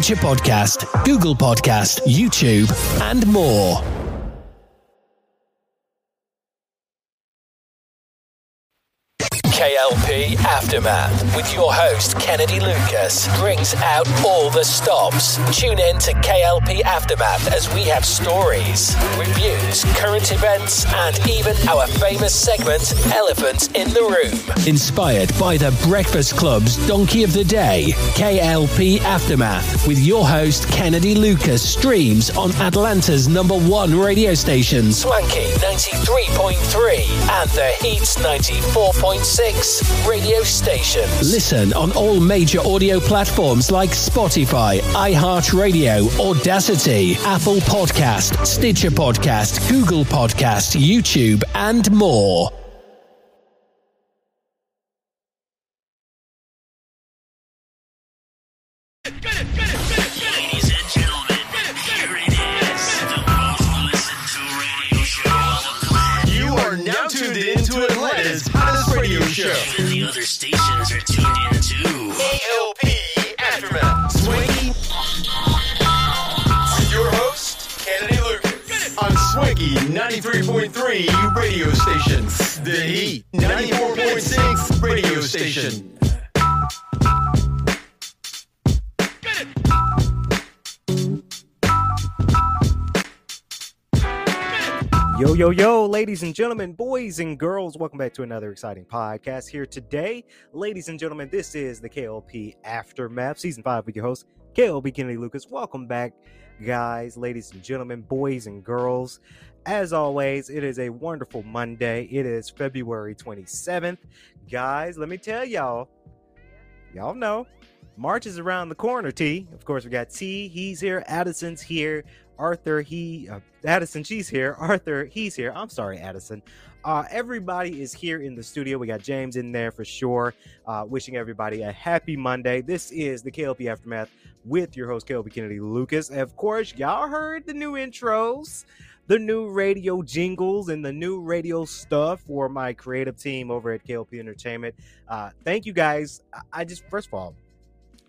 Podcast, Google Podcast, YouTube, and more. KLP Aftermath with your host Kennedy Lucas brings out all the stops. Tune in to KLP Aftermath as we have stories, reviews, current events, and even our famous segment, Elephant in the Room. Inspired by the Breakfast Club's Donkey of the Day, KLP Aftermath with your host Kennedy Lucas streams on Atlanta's number one radio station, Swanky 93.3 and the Heats 94.6 radio station. Listen on all major audio platforms like Spotify, iHeartRadio, Audacity, Apple Podcast, Stitcher Podcast, Google Podcast, YouTube, and more. Yo, ladies and gentlemen, boys and girls, welcome back to another exciting podcast here today. Ladies and gentlemen, this is the KLP Aftermath, Season 5 with your host, KLP Kennedy Lucas. Welcome back, guys, ladies and gentlemen, boys and girls. As always, it is a wonderful Monday. It is February 27th. Guys, let me tell y'all, y'all know, March is around the corner, T. Of course, we got T, he's here, Addison's here, Arthur, he, uh, Addison, she's here. Arthur, he's here. I'm sorry, Addison. Uh, everybody is here in the studio. We got James in there for sure. Uh, wishing everybody a happy Monday. This is the KLP Aftermath with your host, KLP Kennedy Lucas. Of course, y'all heard the new intros, the new radio jingles, and the new radio stuff for my creative team over at KLP Entertainment. Uh, thank you guys. I just, first of all,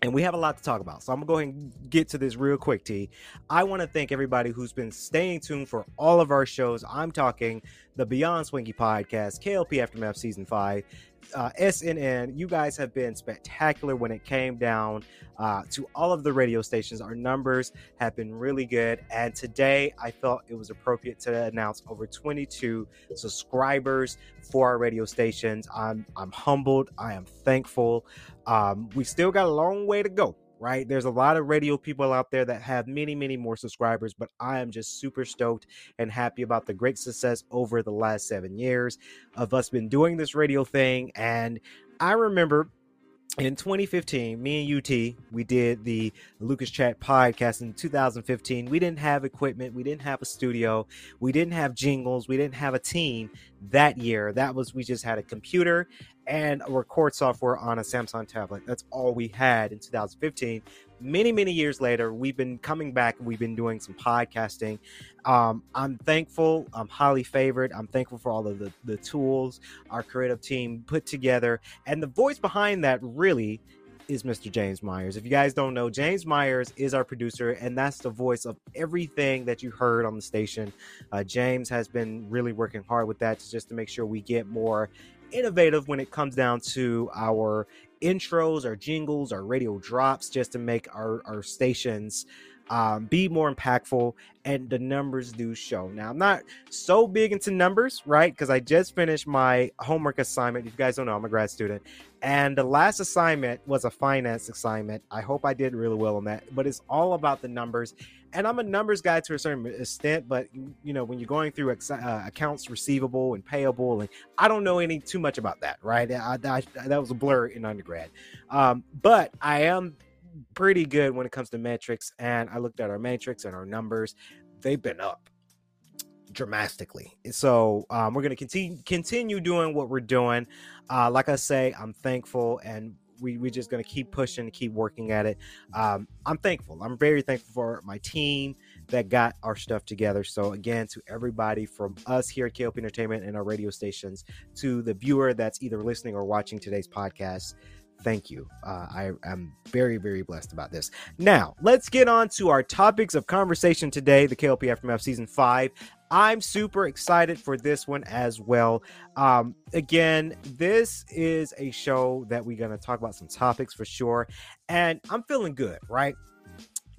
and we have a lot to talk about. So I'm gonna go ahead and get to this real quick, T. I want to thank everybody who's been staying tuned for all of our shows. I'm talking the Beyond Swanky podcast, KLP Aftermath Season 5, uh, SNN. You guys have been spectacular when it came down uh, to all of the radio stations. Our numbers have been really good. And today I felt it was appropriate to announce over 22 subscribers for our radio stations. I'm, I'm humbled. I am thankful. Um, we still got a long way to go right? There's a lot of radio people out there that have many, many more subscribers, but I am just super stoked and happy about the great success over the last seven years of us been doing this radio thing. And I remember in 2015, me and UT, we did the Lucas Chat podcast in 2015. We didn't have equipment, we didn't have a studio, we didn't have jingles, we didn't have a team that year. That was we just had a computer and a record software on a Samsung tablet. That's all we had in 2015. Many, many years later, we've been coming back we've been doing some podcasting. Um, I'm thankful. I'm highly favored. I'm thankful for all of the, the tools our creative team put together. And the voice behind that really is Mr. James Myers. If you guys don't know, James Myers is our producer, and that's the voice of everything that you heard on the station. Uh, James has been really working hard with that just to make sure we get more innovative when it comes down to our intros, our jingles, our radio drops, just to make our, our stations um, be more impactful. And the numbers do show. Now, I'm not so big into numbers, right? Because I just finished my homework assignment. If you guys don't know, I'm a grad student. And the last assignment was a finance assignment. I hope I did really well on that, but it's all about the numbers. And I'm a numbers guy to a certain extent, but you know, when you're going through ex- uh, accounts receivable and payable, and I don't know any too much about that, right? I, I, that was a blur in undergrad. Um, but I am pretty good when it comes to metrics. And I looked at our metrics and our numbers, they've been up dramatically. So um, we're going to continue continue doing what we're doing. Uh, like I say, I'm thankful, and we we just going to keep pushing, keep working at it. Um, I'm thankful. I'm very thankful for my team that got our stuff together. So again, to everybody from us here at KLP Entertainment and our radio stations, to the viewer that's either listening or watching today's podcast. Thank you. Uh, I am very, very blessed about this. Now, let's get on to our topics of conversation today the KLP Aftermath Season 5. I'm super excited for this one as well. Um, again, this is a show that we're going to talk about some topics for sure. And I'm feeling good, right?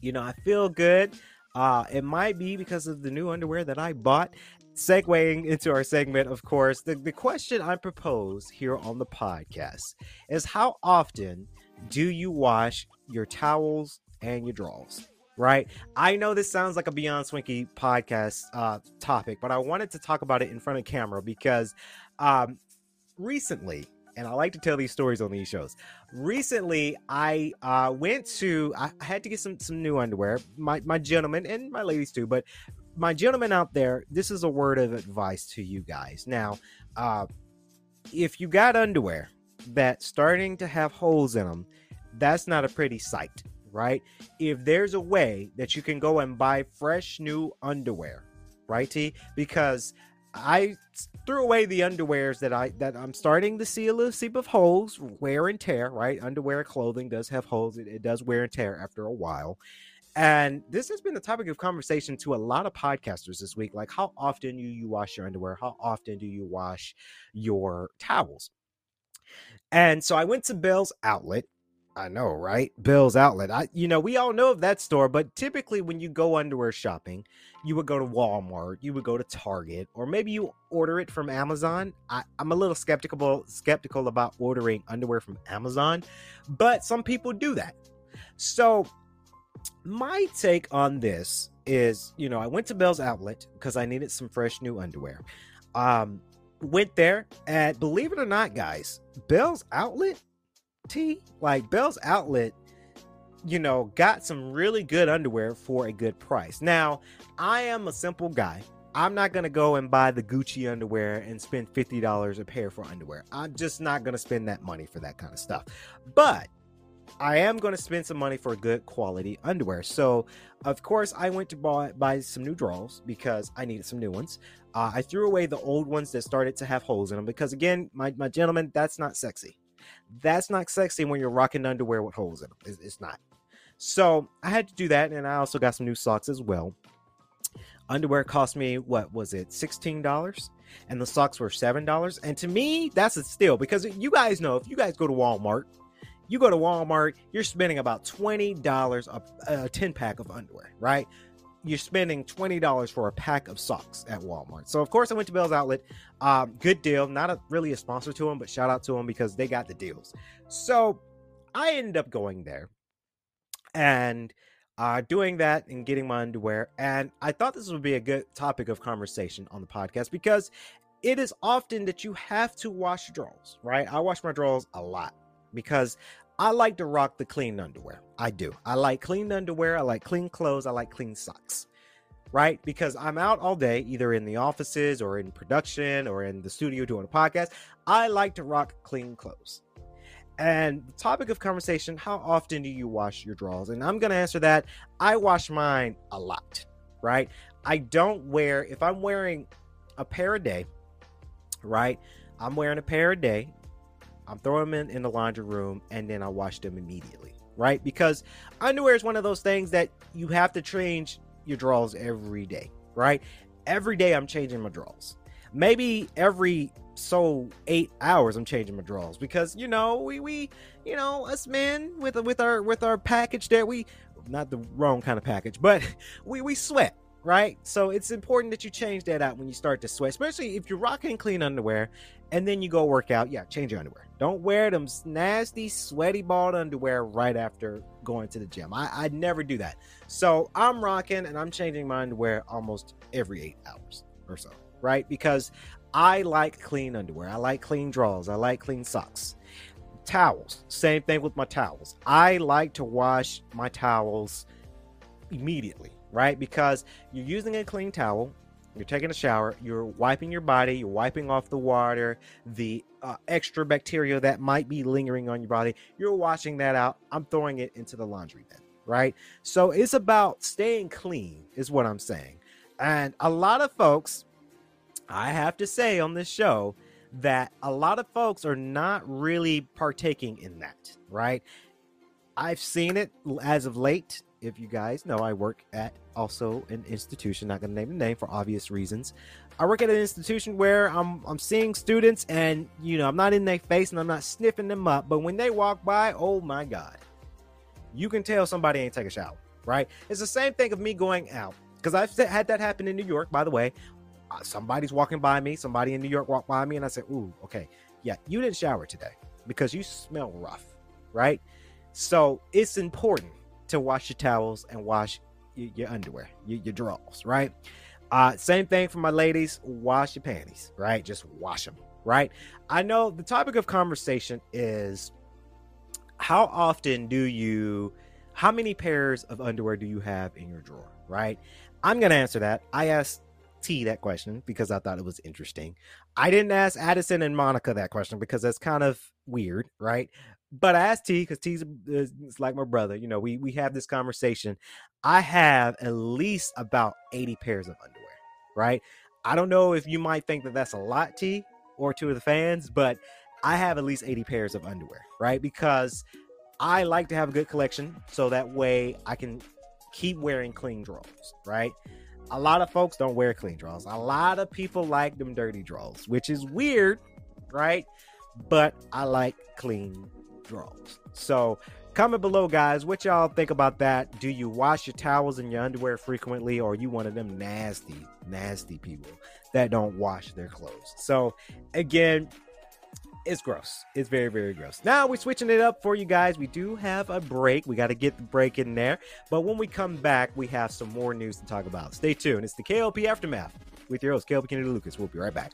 You know, I feel good. Uh, it might be because of the new underwear that I bought. Segueing into our segment, of course, the, the question I propose here on the podcast is how often do you wash your towels and your drawers? Right? I know this sounds like a Beyond Swanky podcast uh, topic, but I wanted to talk about it in front of camera because um, recently, and I like to tell these stories on these shows. Recently, I uh, went to I had to get some some new underwear. My my gentlemen and my ladies too, but my gentlemen out there, this is a word of advice to you guys. Now, uh, if you got underwear that's starting to have holes in them, that's not a pretty sight, right? If there's a way that you can go and buy fresh new underwear, right, T? Because I threw away the underwears that I that I'm starting to see a little seep of holes, wear and tear, right? Underwear clothing does have holes, it, it does wear and tear after a while. And this has been the topic of conversation to a lot of podcasters this week. Like, how often do you wash your underwear? How often do you wash your towels? And so I went to Bealls Outlet. I know, right? Bill's Outlet. I, you know, we all know of that store, but typically when you go underwear shopping, you would go to Walmart, you would go to Target, or maybe you order it from Amazon. I, I'm a little skeptical skeptical about ordering underwear from Amazon, but some people do that. So my take on this is, you know, I went to Bealls Outlet because I needed some fresh new underwear. Um, went there, and believe it or not, guys, Bealls Outlet, T, like Bealls Outlet, you know, got some really good underwear for a good price. Now, I am a simple guy. I'm not gonna go and buy the Gucci underwear and spend fifty dollars a pair for underwear. I'm just not gonna spend that money for that kind of stuff. But I am going to spend some money for good quality underwear. So, of course, I went to buy, buy some new drawers because I needed some new ones. Uh, I threw away the old ones that started to have holes in them because, again, my, my gentleman, that's not sexy. That's not sexy when you're rocking underwear with holes in them. It's, it's not. So I had to do that, and I also got some new socks as well. Underwear cost me what was it, sixteen dollars, and the socks were seven dollars. And to me, that's a steal because you guys know if you guys go to Walmart you go to Walmart, you're spending about $20 a, a 10 pack of underwear, right? You're spending $20 for a pack of socks at Walmart. So, of course, I went to Bealls Outlet. Um, good deal. Not a, really a sponsor to them, but shout out to them because they got the deals. So, I ended up going there and uh, doing that and getting my underwear. And I thought this would be a good topic of conversation on the podcast because it is often that you have to wash your drawers, right? I wash my drawers a lot because I like to rock the clean underwear. I do. I like clean underwear. I like clean clothes. I like clean socks. Right? Because I'm out all day, either in the offices or in production or in the studio doing a podcast. I like to rock clean clothes. And the topic of conversation how often do you wash your drawers? And I'm going to answer that. I wash mine a lot, right? I don't wear, if I'm wearing a pair a day, right? I'm wearing a pair a day I'm throwing them in, in the laundry room and then I wash them immediately, right? Because underwear is one of those things that you have to change your drawers every day, right? Every day I'm changing my drawers. Maybe every so eight hours I'm changing my drawers because you know we we you know us men with with our with our package that we not the wrong kind of package but we we sweat right so it's important that you change that out when you start to sweat especially if you're rocking clean underwear and then you go work out yeah change your underwear don't wear them nasty sweaty balled underwear right after going to the gym I, I never do that so i'm rocking and i'm changing my underwear almost every eight hours or so right because I like clean underwear. I like clean drawers. I like clean socks. Towels, same thing with my towels. I like to wash my towels immediately, right? Because you're using a clean towel, you're taking a shower, you're wiping your body, you're wiping off the water, the uh, extra bacteria that might be lingering on your body. You're washing that out. I'm throwing it into the laundry bin, right? So it's about staying clean, is what I'm saying. And a lot of folks, I have to say on this show that a lot of folks are not really partaking in that, right? I've seen it as of late. If you guys know, I work at also an institution, not gonna name the name for obvious reasons. I work at an institution where I'm I'm seeing students and you know I'm not in their face and I'm not sniffing them up, but when they walk by, oh my god. You can tell somebody ain't take a shower, right? It's the same thing of me going out. Because I've had that happen in New York, by the way uh, somebody's walking by me, somebody in New York walked by me, and I said, Ooh, okay, yeah, you didn't shower today because you smell rough, right? So it's important to wash your towels and wash your, your underwear, your, your drawers, right? Uh, same thing for my ladies, wash your panties, right? Just wash them, right? I know the topic of conversation is how often do you, how many pairs of underwear do you have in your drawer, right? I'm going to answer that. I asked T that question because I thought it was interesting. I didn't ask Addison and Monica that question because that's kind of weird, right? But I asked T because T's uh, is like my brother. You know, we we have this conversation. I have at least about 80 pairs of underwear, right? I don't know if you might think that that's a lot, T, or to of the fans, but I have at least 80 pairs of underwear, right? Because I like to have a good collection so that way I can keep wearing clean drawers, right? a lot of folks don't wear clean drawers. A lot of people like them dirty drawers, which is weird, right? But I like clean drawers. So comment below, guys, what y'all think about that. Do you wash your towels and your underwear frequently, or are you one of them nasty, nasty people that don't wash their clothes? So again, it's gross. It's very, very gross. Now we're switching it up for you guys. We do have a break. We got to get the break in there. But when we come back, we have some more news to talk about. Stay tuned. It's the KLP Aftermath with your host, KLP Kennedy Lucas. We'll be right back.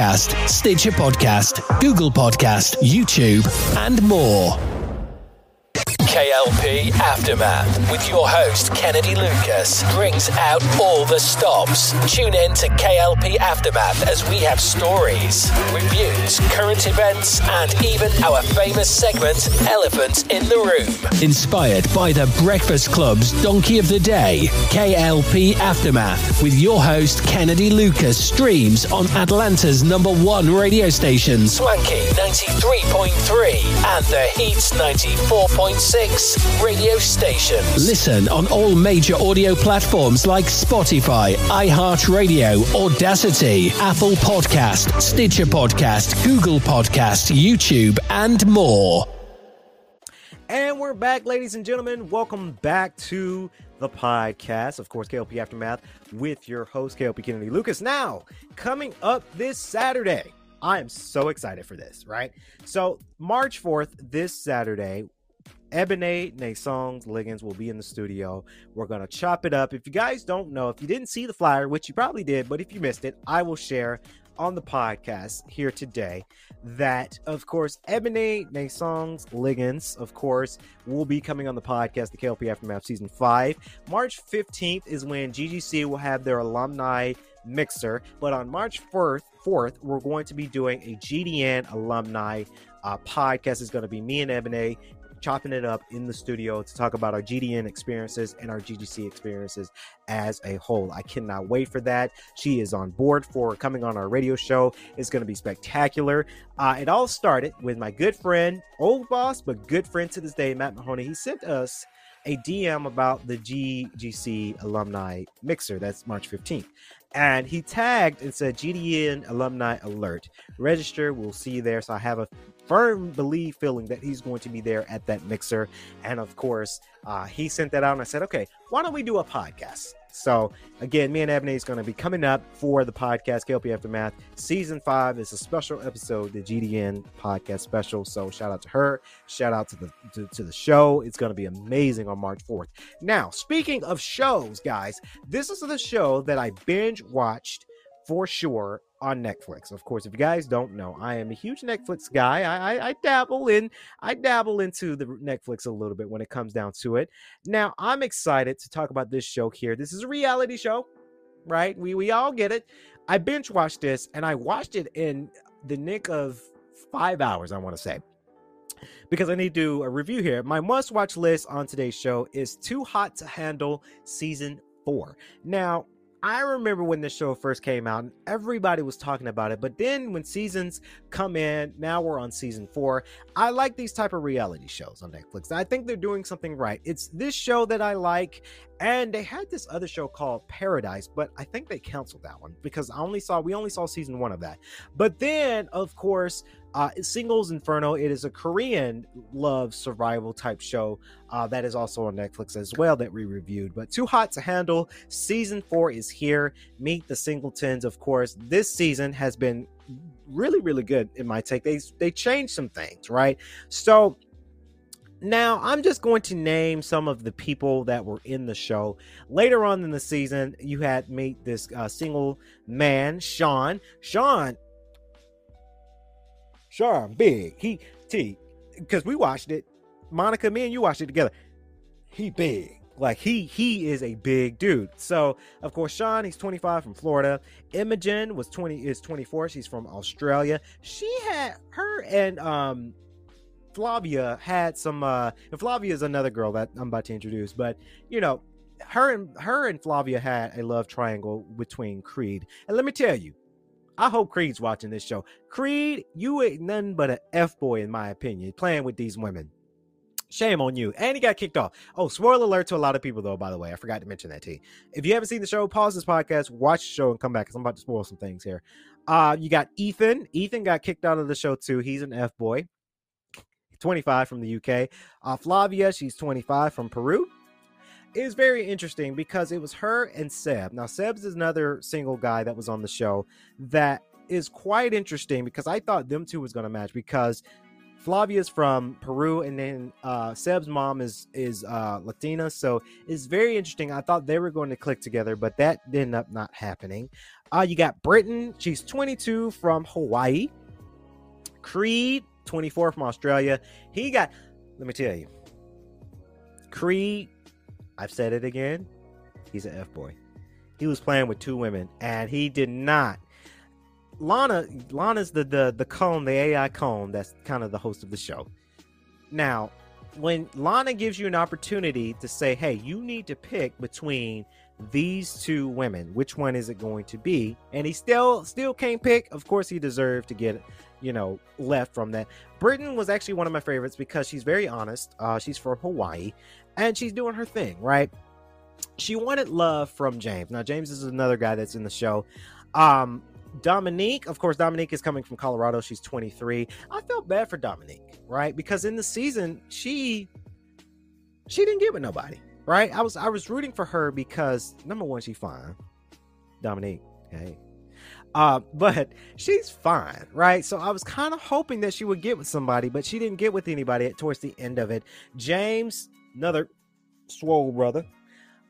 Podcast, Stitcher Podcast, Google Podcast, YouTube, and more. KLP Aftermath with your host Kennedy Lucas brings out all the stops. Tune in to KLP Aftermath as we have stories, reviews, current events, and even our famous segment Elephant in the Room. Inspired by the Breakfast Club's Donkey of the Day, KLP Aftermath with your host Kennedy Lucas streams on Atlanta's number one radio station, Swanky 93.3 and The Heat 94.6. 6 radio stations. Listen on all major audio platforms like Spotify, iHeartRadio, Audacity, Apple Podcast, Stitcher Podcast, Google Podcast, YouTube, and more. And we're back, ladies and gentlemen. Welcome back to the podcast. Of course, KLP Aftermath with your host, KLP Kennedy Lucas. Now, coming up this Saturday, I am so excited for this, right? So, March 4th, this Saturday, Ebony Nasongs Liggins will be in the studio. We're gonna chop it up. If you guys don't know, if you didn't see the flyer, which you probably did, but if you missed it, I will share on the podcast here today that of course Ebony Nasongs Liggins, of course, will be coming on the podcast, the KLP Aftermath season five. March 15th is when GGC will have their alumni mixer, but on March 4th, 4th, we're going to be doing a GDN alumni uh, podcast. It's going to be me and Ebony chopping it up in the studio to talk about our GDN experiences and our GGC experiences as a whole. I cannot wait for that. She is on board for coming on our radio show. It's going to be spectacular. Uh, it all started with my good friend, old boss, but good friend to this day, Matt Mahoney. He sent us a DM about the GGC alumni mixer. That's March 15th. And he tagged and said GDN alumni alert. Register, we'll see you there. So I have a firm belief feeling that he's going to be there at that mixer. And of course, uh, he sent that out and I said, okay, why don't we do a podcast? So again, me and Ebony is going to be coming up for the podcast KLP Aftermath season five. is a special episode, the GDN podcast special. So shout out to her, shout out to the to, to the show. It's going to be amazing on March fourth. Now, speaking of shows, guys, this is the show that I binge watched for sure on Netflix. Of course, if you guys don't know, I am a huge Netflix guy. I, I, I dabble in, I dabble into the Netflix a little bit when it comes down to it. Now, I'm excited to talk about this show here. This is a reality show, right? We we all get it. I binge watched this, and I watched it in the nick of five hours. I want to say. Because I need to do a review here. My must watch list on today's show is Too Hot to Handle season four. Now, I remember when this show first came out and everybody was talking about it. But then when seasons come in, now we're on season four. I like these type of reality shows on Netflix. I think they're doing something right. It's this show that I like. And they had this other show called Paradise, but I think they canceled that one because I only saw we only saw season one of that. But then, of course, uh, Singles Inferno. It is a Korean love survival type show uh, that is also on Netflix as well that we reviewed. But Too Hot to Handle season four is here. Meet the Singletons, of course. This season has been really, really good in my take. They they changed some things, right? So now, I'm just going to name some of the people that were in the show. Later on in the season, you had meet this uh, single man, Sean. Sean, Sean, big. He T, because we watched it. Monica, me and you watched it together. He big. Like he he is a big dude. So of course Sean, he's 25 from Florida. Imogen was 20 is 24. She's from Australia. She had her and um Flavia had some uh and Flavia is another girl that I'm about to introduce, but you know, her and her and Flavia had a love triangle between Creed. And let me tell you, I hope Creed's watching this show. Creed, you ain't nothing but an F boy, in my opinion, playing with these women. Shame on you. And he got kicked off. Oh, spoiler alert to a lot of people, though, by the way. I forgot to mention that to you. If you haven't seen the show, pause this podcast, watch the show, and come back because I'm about to spoil some things here. Uh, you got Ethan. Ethan got kicked out of the show, too. He's an F boy. 25 from the UK. Uh, Flavia, she's 25 from Peru. Was very interesting because it was her and Seb. Now, Seb's is another single guy that was on the show that is quite interesting because I thought them two was going to match because Flavia's from Peru and then uh, Seb's mom is is uh, Latina, so it's very interesting. I thought they were going to click together, but that ended up not happening. Uh, you got Brittan, she's 22 from Hawaii. Creed, 24 from Australia. He got, let me tell you, Creed, I've said it again, he's an F boy. He was playing with two women and he did not. Lana, Lana's the the the cone, the AI cone. That's kind of the host of the show. Now, when Lana gives you an opportunity to say, "Hey, you need to pick between these two women, which one is it going to be?" and he still still can't pick. Of course, he deserved to get you know left from that. Brittan was actually one of my favorites because she's very honest. Uh, she's from Hawaii, and she's doing her thing right. She wanted love from James. Now, James is another guy that's in the show. Um, Dominique, of course, Dominique is coming from Colorado. She's 23. I felt bad for Dominique, right? Because in the season, she she didn't get with nobody, right? I was I was rooting for her because number one, she's fine. Dominique, hey. Uh, but she's fine, right? So I was kind of hoping that she would get with somebody, but she didn't get with anybody at, towards the end of it. James, another swole brother.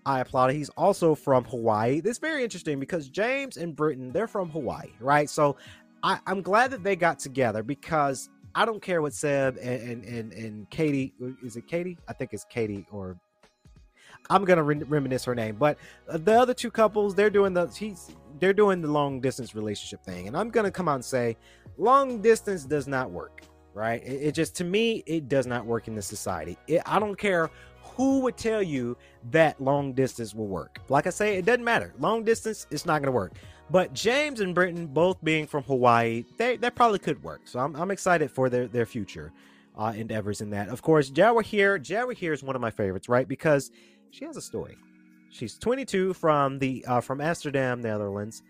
I applaud it. He's also from Hawaii. This is very interesting because James and Brittan, they're from Hawaii, right? So I, I'm glad that they got together because I don't care what Seb and and and, and Katie is it Katie? I think it's Katie or I'm gonna re- reminisce her name, but uh, the other two couples they're doing the he's they're doing the long distance relationship thing, and I'm gonna come out and say long distance does not work, right? It, it just to me it does not work in this society. It, I don't care who would tell you that long distance will work. Like I say, it doesn't matter. Long distance, it's not gonna work. But James and Brittan, both being from Hawaii, they that probably could work. So I'm, I'm excited for their their future uh, endeavors in that. Of course, Jawahir, Jawa here is one of my favorites, right? Because she has a story. She's 22 from the uh, from Amsterdam, Netherlands.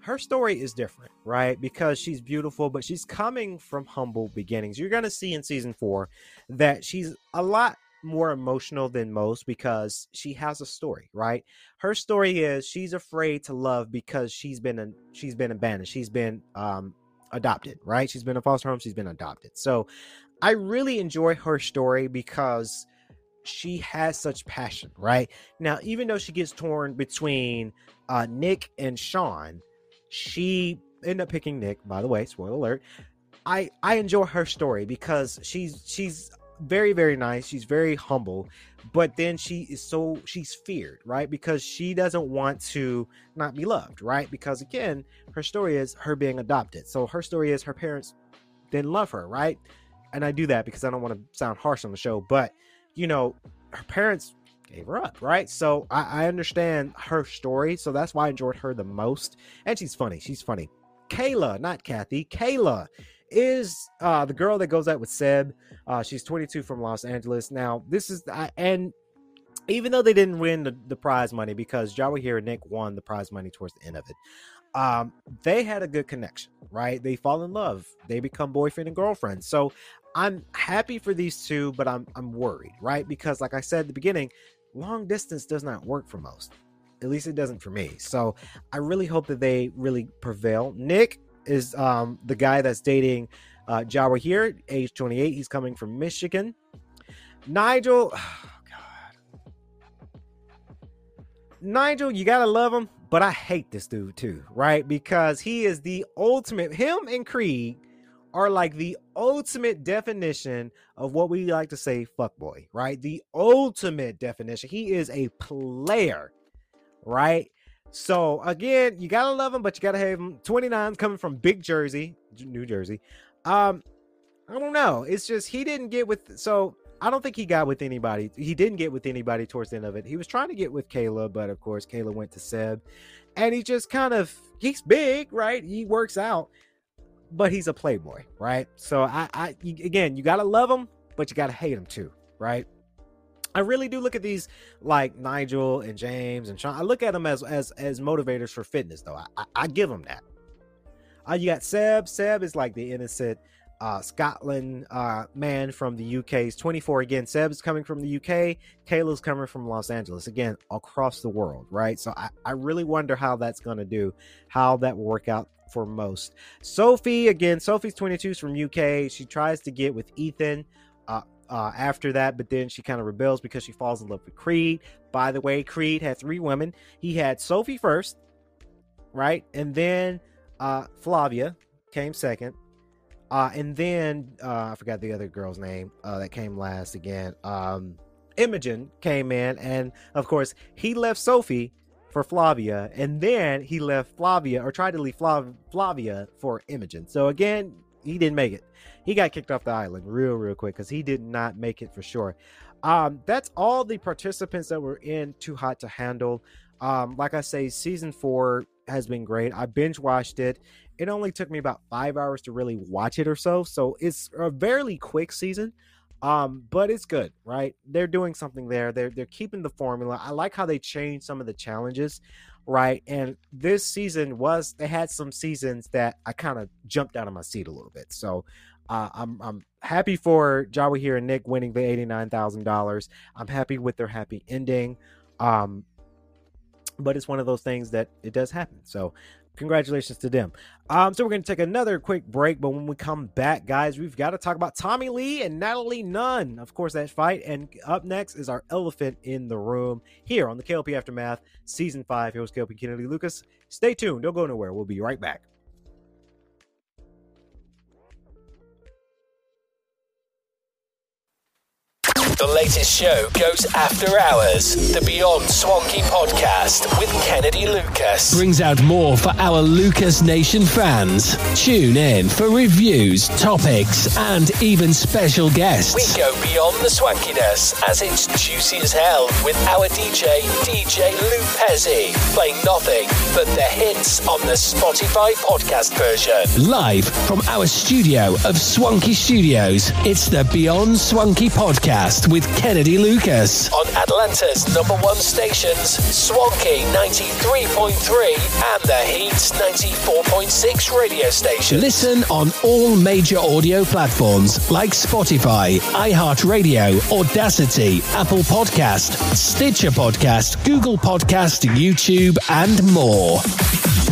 Her story is different, right? Because she's beautiful, but she's coming from humble beginnings. You're gonna see in season four that she's a lot more emotional than most because she has a story, right? Her story is she's afraid to love because she's been a, she's been abandoned. She's been um adopted, right? She's been a foster home, she's been adopted. So I really enjoy her story because she has such passion, right? Now, even though she gets torn between uh Nick and Sean, she end up picking Nick, by the way, spoiler alert. I I enjoy her story because she's she's very very nice. She's very humble but then she is so she's feared right? Because she doesn't want to not be loved right? Because again her story is her being adopted. So her story is her parents didn't love her right? And i do that because i don't want to sound harsh on the show but you know her parents gave her up right so i, I understand her story so that's why i enjoyed her the most and she's funny she's funny kayla not kathy kayla is uh the girl that goes out with Seb. Uh she's 22 from Los Angeles. Now, this is I and even though they didn't win the, the prize money because Jawahir and Nick won the prize money towards the end of it. Um, they had a good connection, right? They fall in love, they become boyfriend and girlfriend. So I'm happy for these two, but I'm I'm worried, right? Because like I said at the beginning, long distance does not work for most. At least it doesn't for me. So I really hope that they really prevail. Nick is um the guy that's dating uh Jawahir, age 28. He's coming from Michigan. Nigel, oh God. Nigel, you gotta love him, but I hate this dude too, right? Because he is the ultimate. Him and Creed are like the ultimate definition of what we like to say fuckboy, right? The ultimate definition. He is a player, right? So again, you gotta love him, but you gotta hate him. 29 coming from Big Jersey, New Jersey. Um, I don't know. It's just he didn't get with so I don't think he got with anybody. He didn't get with anybody towards the end of it. He was trying to get with Kayla, but of course Kayla went to Seb. And he just kind of he's big, right? He works out, but he's a playboy, right? So I I again, you gotta love him, but you gotta hate him too, right? I really do look at these like Nigel and James and Sean. I look at them as as as motivators for fitness, though. I I, I give them that. Uh, you got Seb. Seb is like the innocent uh, Scotland uh, man from the UK. He's 24 again. Seb's coming from the UK. Kayla's coming from Los Angeles again, across the world, right? So I, I really wonder how that's going to do, how that will work out for most. Sophie again. Sophie's 22 is from UK. She tries to get with Ethan. Uh, uh, after that, but then she kind of rebels because she falls in love with Creed. By the way, Creed had three women. He had Sophie first, right? And then uh, Flavia came second. Uh, and then uh, I forgot the other girl's name uh, that came last again. Um, Imogen came in, and of course, he left Sophie for Flavia, and then he left Flavia or tried to leave Flav- Flavia for Imogen. So again, he didn't make it he got kicked off the island real real quick because he did not make it for sure um that's all the participants that were in too hot to handle um like i say season four has been great. I binge watched it. It only took me about five hours to really watch it or so so it's a fairly quick season um but it's good right? They're doing something there. They're they're keeping the formula. I like how they changed some of the challenges right? And this season was they had some seasons that i kind of jumped out of my seat a little bit. So uh, I'm I'm happy for Jawahir and Nick winning the eighty nine thousand dollars. I'm happy with their happy ending. Um, but it's one of those things that it does happen. So congratulations to them. Um, so we're gonna take another quick break, but when we come back, guys, we've got to talk about Tommie Lee and Natalie Nunn. Of course, that fight. And up next is our elephant in the room here on the KLP Aftermath Season 5. Here's KLP Kennedy Lucas. Stay tuned. Don't go nowhere. We'll be right back. The latest show goes after hours. The Beyond Swanky podcast with Kennedy Lucas. brings out more for our Lucas Nation fans. Tune in for reviews, topics, and even special guests. We go beyond the swankiness as it's juicy as hell with our DJ, DJ Lou Pezzi, playing nothing but the hits on the Spotify podcast version. Live from our studio of Swanky Studios, it's the Beyond Swanky podcast with Kennedy Lucas. On Atlanta's number one stations, Swanky 93.3 and the Heat 94.6 radio station. Listen on all major audio platforms like Spotify, iHeartRadio, Audacity, Apple Podcast, Stitcher Podcast, Google Podcast, YouTube, and more.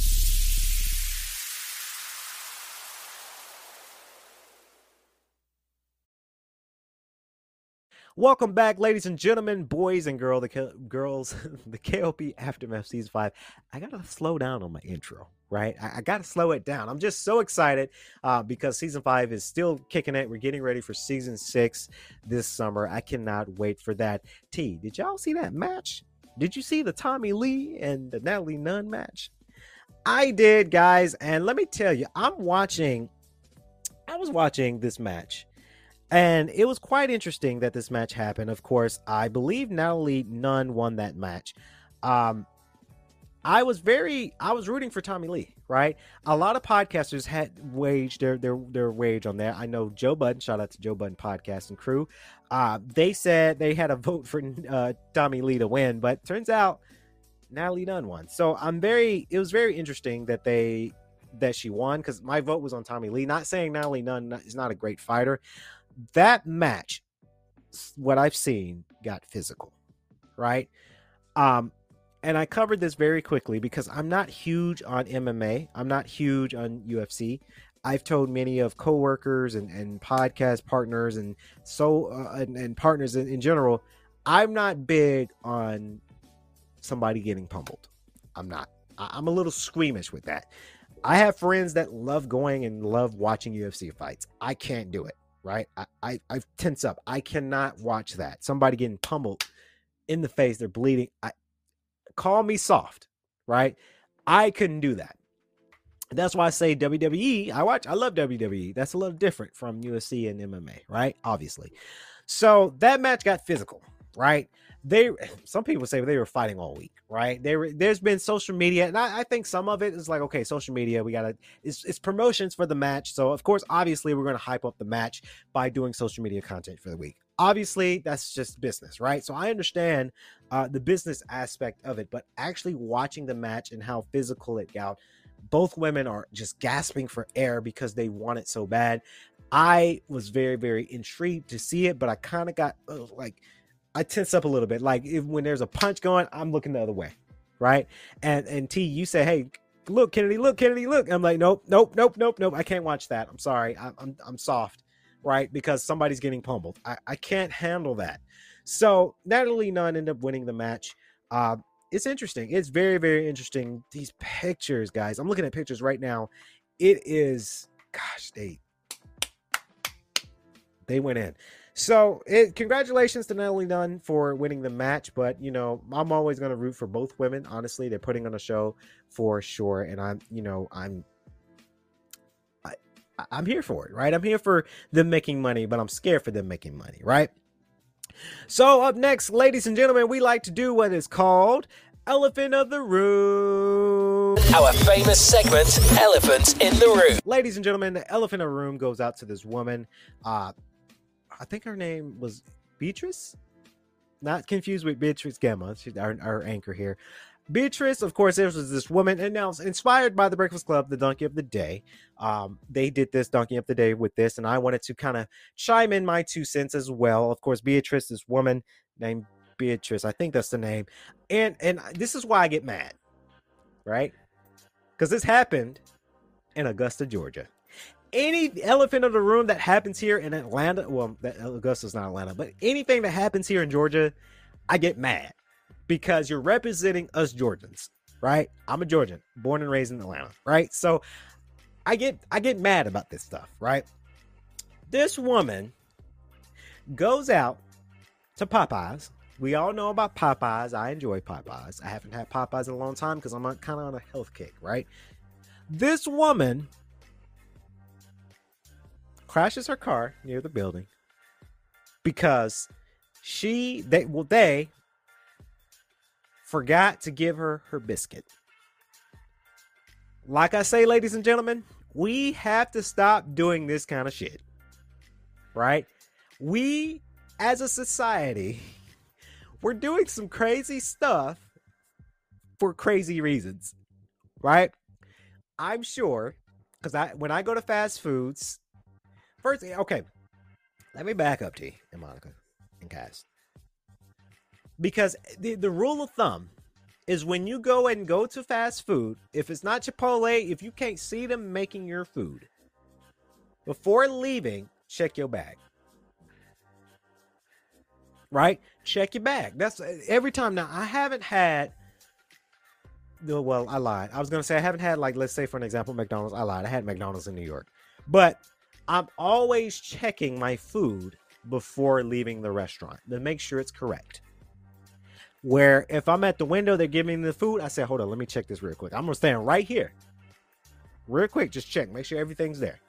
Welcome back, ladies and gentlemen, boys and girl, the K- girls, the KLP Aftermath Season 5. I got to slow down on my intro, right? I, I got to slow it down. I'm just so excited uh, because Season 5 is still kicking it. We're getting ready for Season 6 this summer. I cannot wait for that. T, did y'all see that match? Did you see the Tommie Lee and the Natalie Nunn match? I did, guys. And let me tell you, I'm watching, I was watching this match. And it was quite interesting that this match happened. Of course, I believe Natalie Nunn won that match. Um, I was very, I was rooting for Tommie Lee, right? A lot of podcasters had waged their their their wage on that. I know Joe Budden, shout out to Joe Budden podcast and crew. Uh, they said they had a vote for uh, Tommie Lee to win, but turns out Natalie Nunn won. So I'm very, it was very interesting that they that she won because my vote was on Tommie Lee. Not saying Natalie Nunn is not a great fighter that match what i've seen got physical right? Um and i covered this very quickly because i'm not huge on mma i'm not huge on ufc i've told many of coworkers and, and podcast partners and so uh, and, and partners in, in general i'm not big on somebody getting pummeled. I'm not. I'm a little squeamish with that. I have friends that love going and love watching ufc fights. I can't do it right? I, I I tense up. I cannot watch that. Somebody getting pummeled in the face, they're bleeding. I call me soft, right? I couldn't do that. That's why I say WWE. I watch. I love WWE. That's a little different from UFC and MMA, right? Obviously. So that match got physical, right? They some people say they were fighting all week, right? There there's been social media, and I, I think some of it is like okay, social media. We gotta it's, it's promotions for the match. So of course, obviously, we're gonna hype up the match by doing social media content for the week. Obviously, that's just business, right? So I understand uh, the business aspect of it, but actually watching the match and how physical it got, both women are just gasping for air because they want it so bad. I was very, very intrigued to see it, but I kind of got uh, like I tense up a little bit. Like if when there's a punch going, I'm looking the other way, right? And and T, you say, hey, look, Kennedy, look, Kennedy, look. I'm like, nope, nope, nope, nope, nope. I can't watch that. I'm sorry. I, I'm I'm soft, right? Because somebody's getting pummeled. I, I can't handle that. So Natalie Nunn ended up winning the match. Uh, it's interesting. It's very, very interesting. These pictures, guys. I'm looking at pictures right now. It is, gosh, they they went in. So, it, congratulations to Natalie Nunn for winning the match. But you know, I'm always going to root for both women. Honestly, they're putting on a show for sure, and I'm, you know, I'm, I, I'm here for it, right? I'm here for them making money, but I'm scared for them making money, right? So, up next, ladies and gentlemen, we like to do what is called elephant of the room. Our famous segment, Elephants in the Room. Ladies and gentlemen, the elephant in the room goes out to this woman. Uh, I think her name was Beatrice. Not confused with Beatrice Gemma, she's our, our anchor here. Beatrice, of course, there was this woman, and now inspired by the Breakfast Club, the Donkey of the Day. Um, they did this Donkey of the Day with this, and I wanted to kind of chime in my two cents as well. Of course, Beatrice, this woman named Beatrice, I think that's the name, and and this is why I get mad, right? Because this happened in Augusta, Georgia. Any elephant in the room that happens here in Atlanta, well, that Augusta's not Atlanta, but anything that happens here in Georgia, I get mad because you're representing us Georgians, right? I'm a Georgian, born and raised in Atlanta, right? So I get I get mad about this stuff, right? This woman goes out to Popeyes. We all know about Popeyes. I enjoy Popeyes. I haven't had Popeyes in a long time because I'm kind of on a health kick, right? This woman crashes her car near the building because she they well they forgot to give her her biscuit. Like I say, ladies and gentlemen, we have to stop doing this kind of shit. Right? We, as a society, we're doing some crazy stuff for crazy reasons. Right? I'm sure, because I when I go to fast foods, first eh, okay, let me back up T and Monica and Cass because the, the rule of thumb is when you go and go to fast food, if it's not Chipotle, if you can't see them making your food, before leaving, check your bag. Right? Check your bag. That's eh, every time. Now, I haven't had. Well, I lied. I was gonna say I haven't had like, let's say for an example, McDonald's. I lied. I had McDonald's in New York, but I'm always checking my food before leaving the restaurant to make sure it's correct where if I'm at the window, they're giving me the food. I say, hold on, let me check this real quick. I'm gonna stand right here, real quick. Just check, make sure everything's there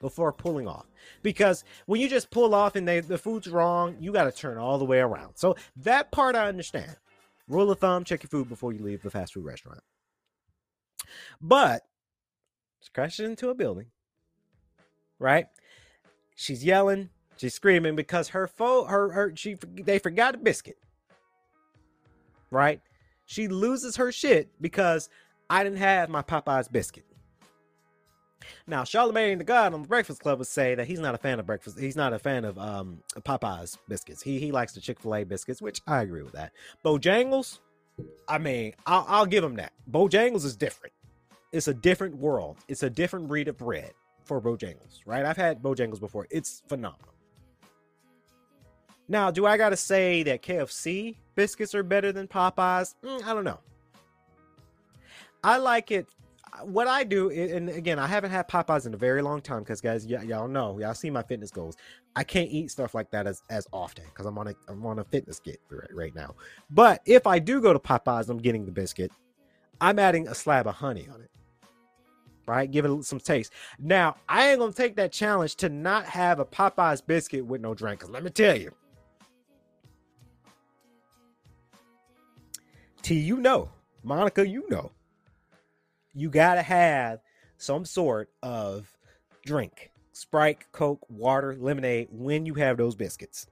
before pulling off. Because when you just pull off and they, the food's wrong, you got to turn all the way around. So that part I understand. Rule of thumb: check your food before you leave the fast food restaurant. But she crashes into a building, right? She's yelling, she's screaming because her phone, her, her, she, they forgot a biscuit right? She loses her shit because I didn't have my Popeyes biscuit. Now, Charlemagne the God on the Breakfast Club would say that he's not a fan of breakfast. He's not a fan of um Popeyes biscuits. He he likes the Chick Fil A biscuits, which I agree with that. Bojangles, I mean, I'll, I'll give him that. Bojangles is different. It's a different world. It's a different breed of bread for Bojangles, right? I've had Bojangles before. It's phenomenal. Now, do I gotta say that KFC biscuits are better than Popeyes? Mm, I don't know. I like it. What I do, and again, I haven't had Popeyes in a very long time because, guys, y- y'all know, y'all see my fitness goals. I can't eat stuff like that as, as often because I'm on a I'm on a fitness get right, right now. But if I do go to Popeyes, I'm getting the biscuit. I'm adding a slab of honey on it. Right, give it some taste. Now, I ain't gonna take that challenge to not have a Popeyes biscuit with no drink. Cause let me tell you, T, you know, Monica, you know, you gotta have some sort of drink Sprite, Coke, water, lemonade when you have those biscuits.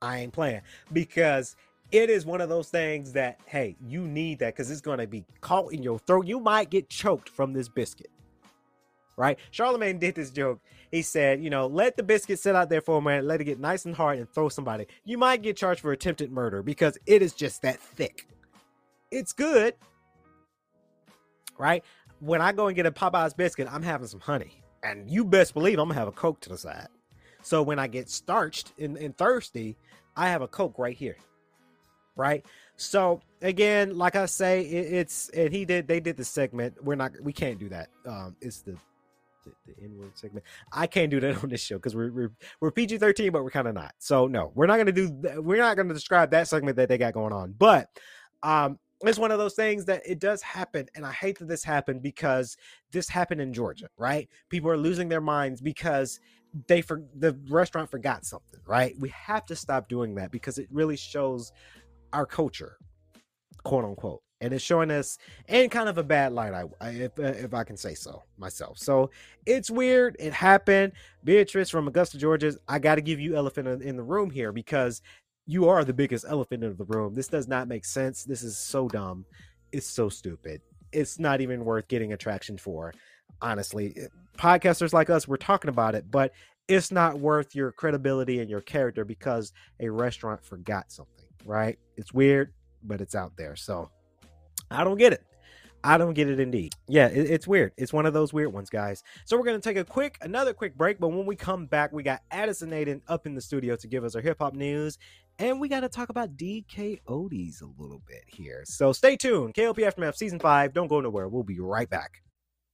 I ain't playing because it is one of those things that, hey, you need that because it's gonna be caught in your throat. You might get choked from this biscuit. Right? Charlemagne did this joke. He said, you know, let the biscuit sit out there for a minute, let it get nice and hard, and throw somebody. You might get charged for attempted murder because it is just that thick. It's good. Right? When I go and get a Popeyes biscuit, I'm having some honey. And you best believe I'm gonna have a Coke to the side. So when I get starched and, and thirsty, I have a Coke right here. Right? So again, like I say, it, it's and he did they did the segment. We're not we can't do that. Um it's the the, the N-word segment. I can't do that on this show because we're we're, we're PG thirteen, but we're kind of not. So no, we're not gonna do. We're not gonna describe that segment that they got going on. But um, it's one of those things that it does happen, and I hate that this happened because this happened in Georgia, right? People are losing their minds because they for the restaurant forgot something, right? We have to stop doing that because it really shows our culture. quote unquote. And it's showing us in kind of a bad light, I, if, uh, if I can say so myself. So it's weird. It happened. Beatrice from Augusta, Georgia. I got to give you elephant in the room here because you are the biggest elephant in the room. This does not make sense. This is so dumb. It's so stupid. It's not even worth getting attraction for. Honestly, podcasters like us, we're talking about it, but it's not worth your credibility and your character because a restaurant forgot something, right? It's weird, but it's out there. So I don't get it. I don't get it indeed. Yeah, it- it's weird. It's one of those weird ones, guys. So we're gonna take a quick, another quick break. But when we come back, we got Addison Hayden up in the studio to give us our hip hop news, and we got to talk about DK Oldies a little bit here. So stay tuned. KLP Aftermath Season Five. Don't go nowhere. We'll be right back.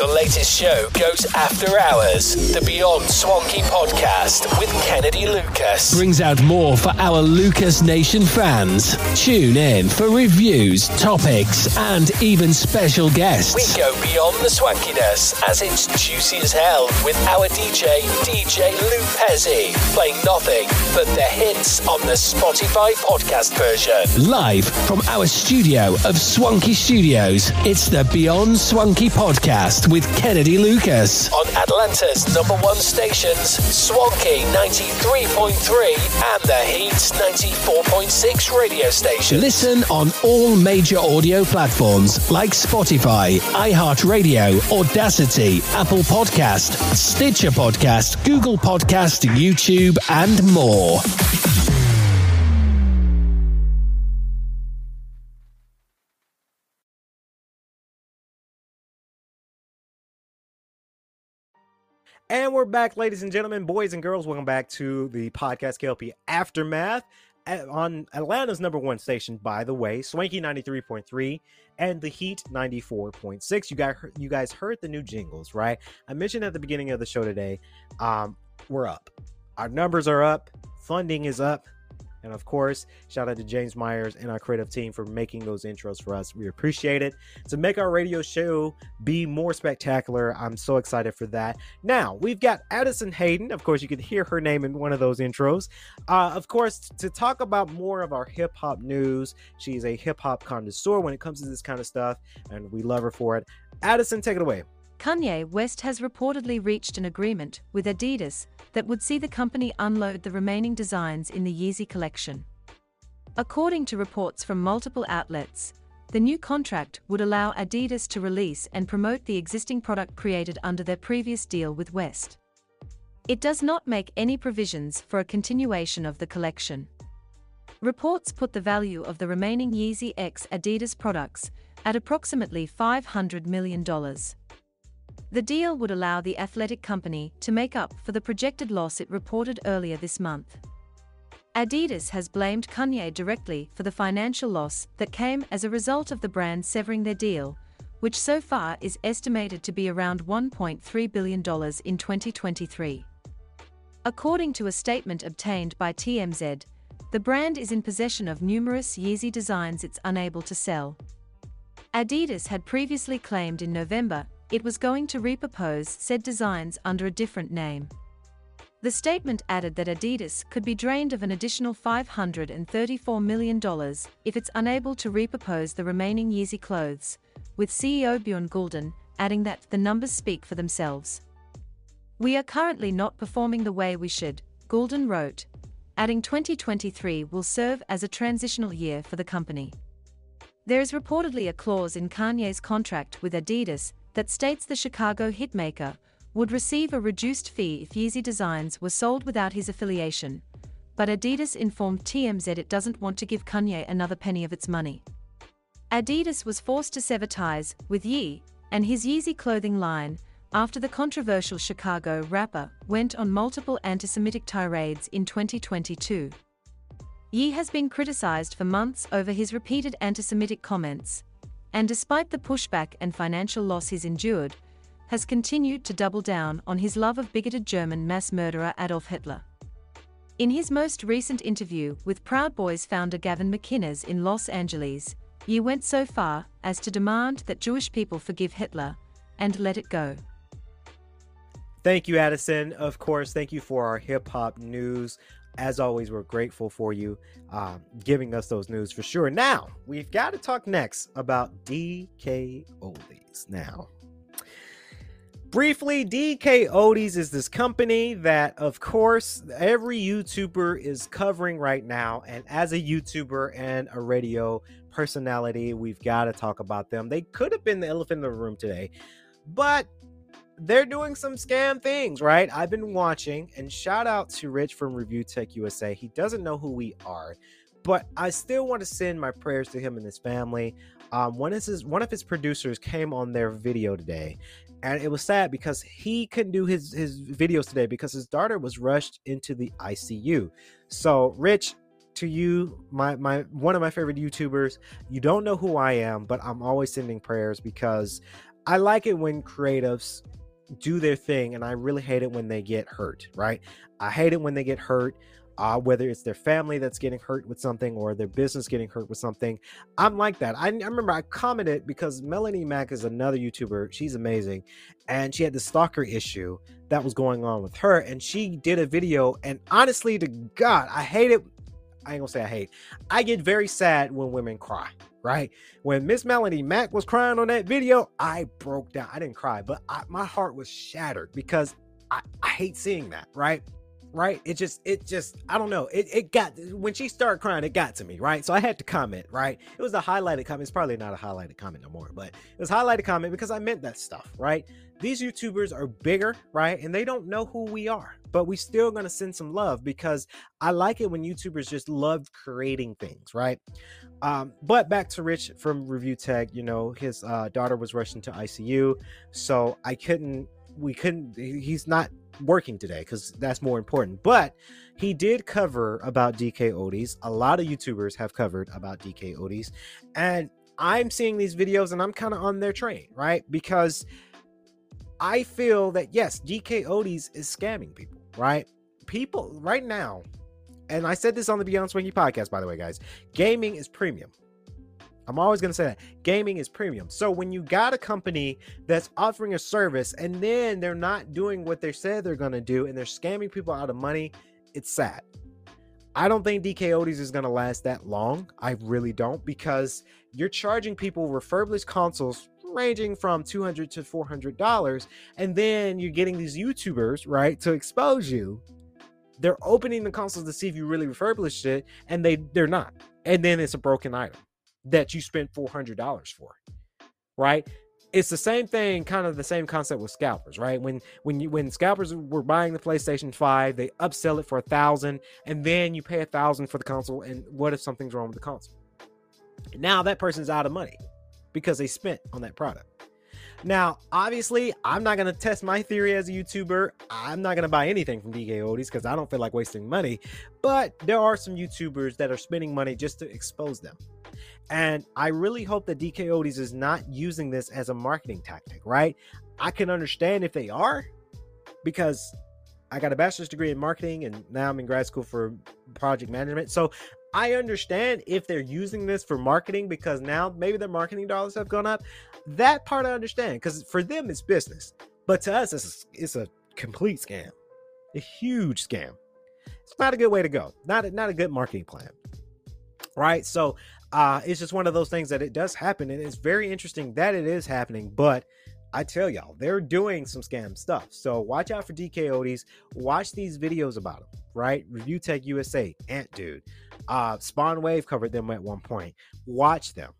The latest show goes after hours. The Beyond Swanky podcast with Kennedy Lucas. Brings out more for our Lucas Nation fans. Tune in for reviews, topics, and even special guests. We go beyond the swankiness as it's juicy as hell with our DJ, DJ Lou Pezzi, playing nothing but the hits on the Spotify podcast version. Live from our studio of Swanky Studios, it's the Beyond Swanky podcast with Kennedy Lucas. On Atlanta's number one stations, Swanky 93.3 and the Heat 94.6 radio station. Listen on all major audio platforms like Spotify, iHeartRadio, Audacity, Apple Podcast, Stitcher Podcast, Google Podcast, YouTube, and more. And we're back, ladies and gentlemen, boys and girls. Welcome back to the podcast KLP Aftermath at- on Atlanta's number one station, by the way, Swanky 93.3 and the Heat 94.6. You guys, you guys heard the new jingles, right? I mentioned at the beginning of the show today, um, we're up. Our numbers are up, funding is up. And of course, shout out to James Myers and our creative team for making those intros for us. We appreciate it. To make our radio show be more spectacular, I'm so excited for that. Now, we've got Addison Hayden. Of course, you could hear her name in one of those intros. Uh, of course, to talk about more of our hip hop news, she's a hip hop connoisseur when it comes to this kind of stuff, and we love her for it. Addison, take it away. Kanye West has reportedly reached an agreement with Adidas that would see the company unload the remaining designs in the Yeezy collection. According to reports from multiple outlets, the new contract would allow Adidas to release and promote the existing product created under their previous deal with West. It does not make any provisions for a continuation of the collection. Reports put the value of the remaining Yeezy X Adidas products at approximately $500 million. The deal would allow the athletic company to make up for the projected loss it reported earlier this month. Adidas has blamed Kanye directly for the financial loss that came as a result of the brand severing their deal, which so far is estimated to be around $1.3 billion in 2023. According to a statement obtained by TMZ, the brand is in possession of numerous Yeezy designs it's unable to sell. Adidas had previously claimed in November it was going to repropose said designs under a different name. The statement added that Adidas could be drained of an additional $534 million if it's unable to repropose the remaining Yeezy clothes, with CEO Bjorn Gulden adding that the numbers speak for themselves. We are currently not performing the way we should, Gulden wrote, adding 2023 will serve as a transitional year for the company. There is reportedly a clause in Kanye's contract with Adidas that states the Chicago hitmaker would receive a reduced fee if Yeezy designs were sold without his affiliation, but Adidas informed TMZ it doesn't want to give Kanye another penny of its money. Adidas was forced to sever ties with Ye and his Yeezy clothing line after the controversial Chicago rapper went on multiple anti Semitic tirades in 2022. Ye has been criticized for months over his repeated anti Semitic comments, and despite the pushback and financial loss he's endured, has continued to double down on his love of bigoted German mass murderer Adolf Hitler. In his most recent interview with Proud Boys founder Gavin McInnes in Los Angeles, he went so far as to demand that Jewish people forgive Hitler and let it go. Thank you, Addison. Of course, thank you for our hip hop news. As always, we're grateful for you um, giving us those news for sure. Now, we've got to talk next about DK Oldies. Now, briefly, DK Oldies is this company that, of course, every YouTuber is covering right now. And as a YouTuber and a radio personality, we've got to talk about them. They could have been the elephant in the room today, but they're doing some scam things, right? I've been watching, and shout out to Rich from Review Tech USA. He doesn't know who we are, but I still want to send my prayers to him and his family. Um, one of his one of his producers came on their video today, and it was sad because he couldn't do his his videos today because his daughter was rushed into the ICU. So, Rich, to you, my my one of my favorite YouTubers. You don't know who I am, but I'm always sending prayers because I like it when creatives do their thing and i really hate it when they get hurt right? I hate it when they get hurt uh, whether it's their family that's getting hurt with something or their business getting hurt with something. I'm like that. I, I remember i commented because melanie mack is another youtuber. She's amazing. And she had the stalker issue that was going on with her and she did a video and honestly to god i hate it i ain't gonna say i hate i get very sad when women cry right? When Miss Melanie Mack was crying on that video, I broke down. I didn't cry, but I, my heart was shattered because I, I hate seeing that, right? Right? It just, it just, I don't know. It, it got, when she started crying, it got to me, right? So I had to comment, right? It was a highlighted comment. It's probably not a highlighted comment no more, but it was highlighted comment because I meant that stuff, right? These YouTubers are bigger, right? And they don't know who we are, but we still gonna send some love because I like it when YouTubers just love creating things, right? Um, but back to Rich from Review Tech, you know, his uh, daughter was rushed into ICU, so I couldn't, we couldn't, he's not working today because that's more important. But he did cover about DK Oldies. A lot of YouTubers have covered about DK Oldies, and I'm seeing these videos and I'm kind of on their train, right? Because I feel that yes, DK Oldies is scamming people, right? People right now, and I said this on the Beyond Swanky podcast, by the way, guys. Gaming is premium. I'm always going to say that gaming is premium. So when you got a company that's offering a service and then they're not doing what they said they're going to do and they're scamming people out of money, it's sad. I don't think DK Oldies is going to last that long. I really don't because you're charging people refurbished consoles ranging from 200 to 400 dollars and then you're getting these YouTubers, right, to expose you. They're opening the consoles to see if you really refurbished it and they they're not. And then it's a broken item that you spent $400 for. Right? It's the same thing, kind of the same concept with scalpers, right? When when you when scalpers were buying the PlayStation 5, they upsell it for a thousand, and then you pay a thousand for the console. And what if something's wrong with the console? Now that person's out of money because they spent on that product. Now, obviously, I'm not going to test my theory as a YouTuber. I'm not going to buy anything from DK Oldies because I don't feel like wasting money. But there are some YouTubers that are spending money just to expose them. And I really hope that DK Oldies is not using this as a marketing tactic, right? I can understand if they are because I got a bachelor's degree in marketing and now I'm in grad school for project management. So I understand if they're using this for marketing because now maybe their marketing dollars have gone up. That part I understand because for them it's business, but to us it's a, it's a complete scam, a huge scam. It's not a good way to go. Not a, not a good marketing plan, right? So uh, it's just one of those things that it does happen, and it's very interesting that it is happening. But I tell y'all, they're doing some scam stuff. So watch out for DK Oldies. Watch these videos about them, right? Review Tech USA, Ant Dude, uh, Spawn Wave covered them at one point. Watch them,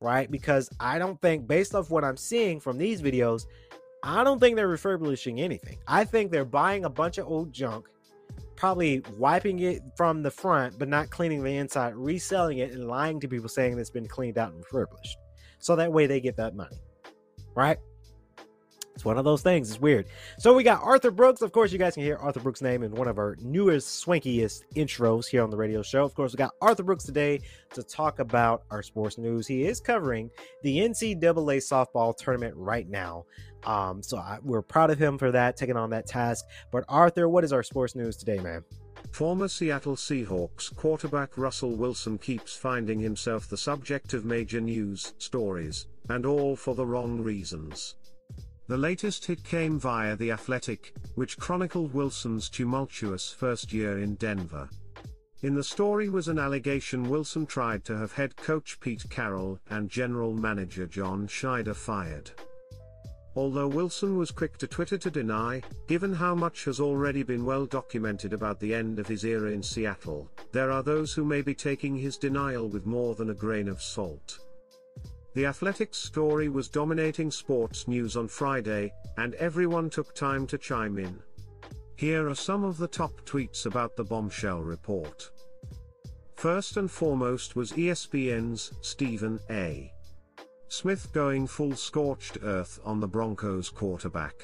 right? Because I don't think, based off what I'm seeing from these videos, I don't think they're refurbishing anything. I think they're buying a bunch of old junk, probably wiping it from the front, but not cleaning the inside, reselling it, and lying to people saying it's been cleaned out and refurbished. So that way they get that money, right? It's one of those things. It's weird. So we got Arthur Brooks. Of course, you guys can hear Arthur Brooks' name in one of our newest, swankiest intros here on the radio show. Of course, we got Arthur Brooks today to talk about our sports news. He is covering the NCAA softball tournament right now. Um, so I, we're proud of him for that, taking on that task. But Arthur, what is our sports news today, man? Former Seattle Seahawks quarterback Russell Wilson keeps finding himself the subject of major news stories, and all for the wrong reasons. The latest hit came via The Athletic, which chronicled Wilson's tumultuous first year in Denver. In the story was an allegation Wilson tried to have head coach Pete Carroll and general manager John Schneider fired. Although Wilson was quick to Twitter to deny, given how much has already been well documented about the end of his era in Seattle, there are those who may be taking his denial with more than a grain of salt. The Athletics story was dominating sports news on Friday, and everyone took time to chime in. Here are some of the top tweets about the bombshell report. First and foremost was ESPN's Stephen A. Smith going full scorched earth on the Broncos quarterback.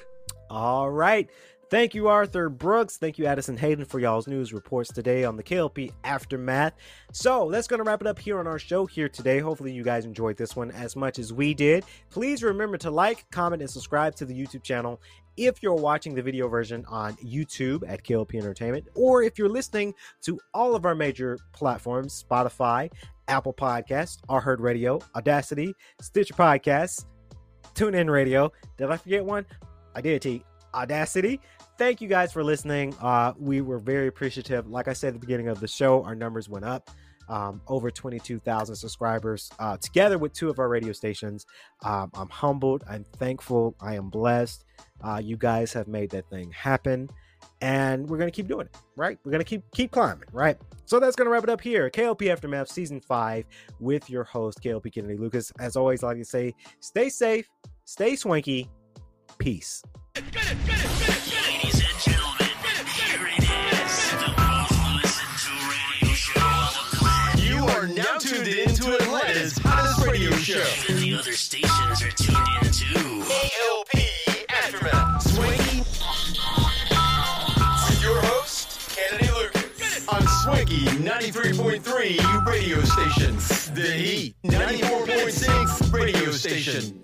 All right. Thank you, Arthur Brooks. Thank you, Addison Hayden, for y'all's news reports today on the KLP Aftermath. So that's going to wrap it up here on our show here today. Hopefully, you guys enjoyed this one as much as we did. Please remember to like, comment, and subscribe to the YouTube channel if you're watching the video version on YouTube at KLP Entertainment, or if you're listening to all of our major platforms Spotify, Apple Podcasts, iHeartRadio, Audacity, Stitcher Podcasts, TuneIn Radio. Did I forget one? I did, T. Audacity. Thank you guys for listening. Uh, we were very appreciative. Like I said at the beginning of the show, our numbers went up. Um, over 22,000 subscribers uh, together with two of our radio stations. Um, I'm humbled. I'm thankful. I am blessed. Uh, you guys have made that thing happen, and we're gonna keep doing it. Right? We're gonna keep keep climbing. Right? So that's gonna wrap it up here. KLP Aftermath Season Five with your host KLP Kennedy Lucas. As always, I like to say, stay safe, stay swanky, peace. Ladies show. Even the other stations are tuned in too. KLP Aftermath. Swanky. With your host, Kennedy Lucas. On Swanky 93.3 radio stations. The Heat 94.6 radio station.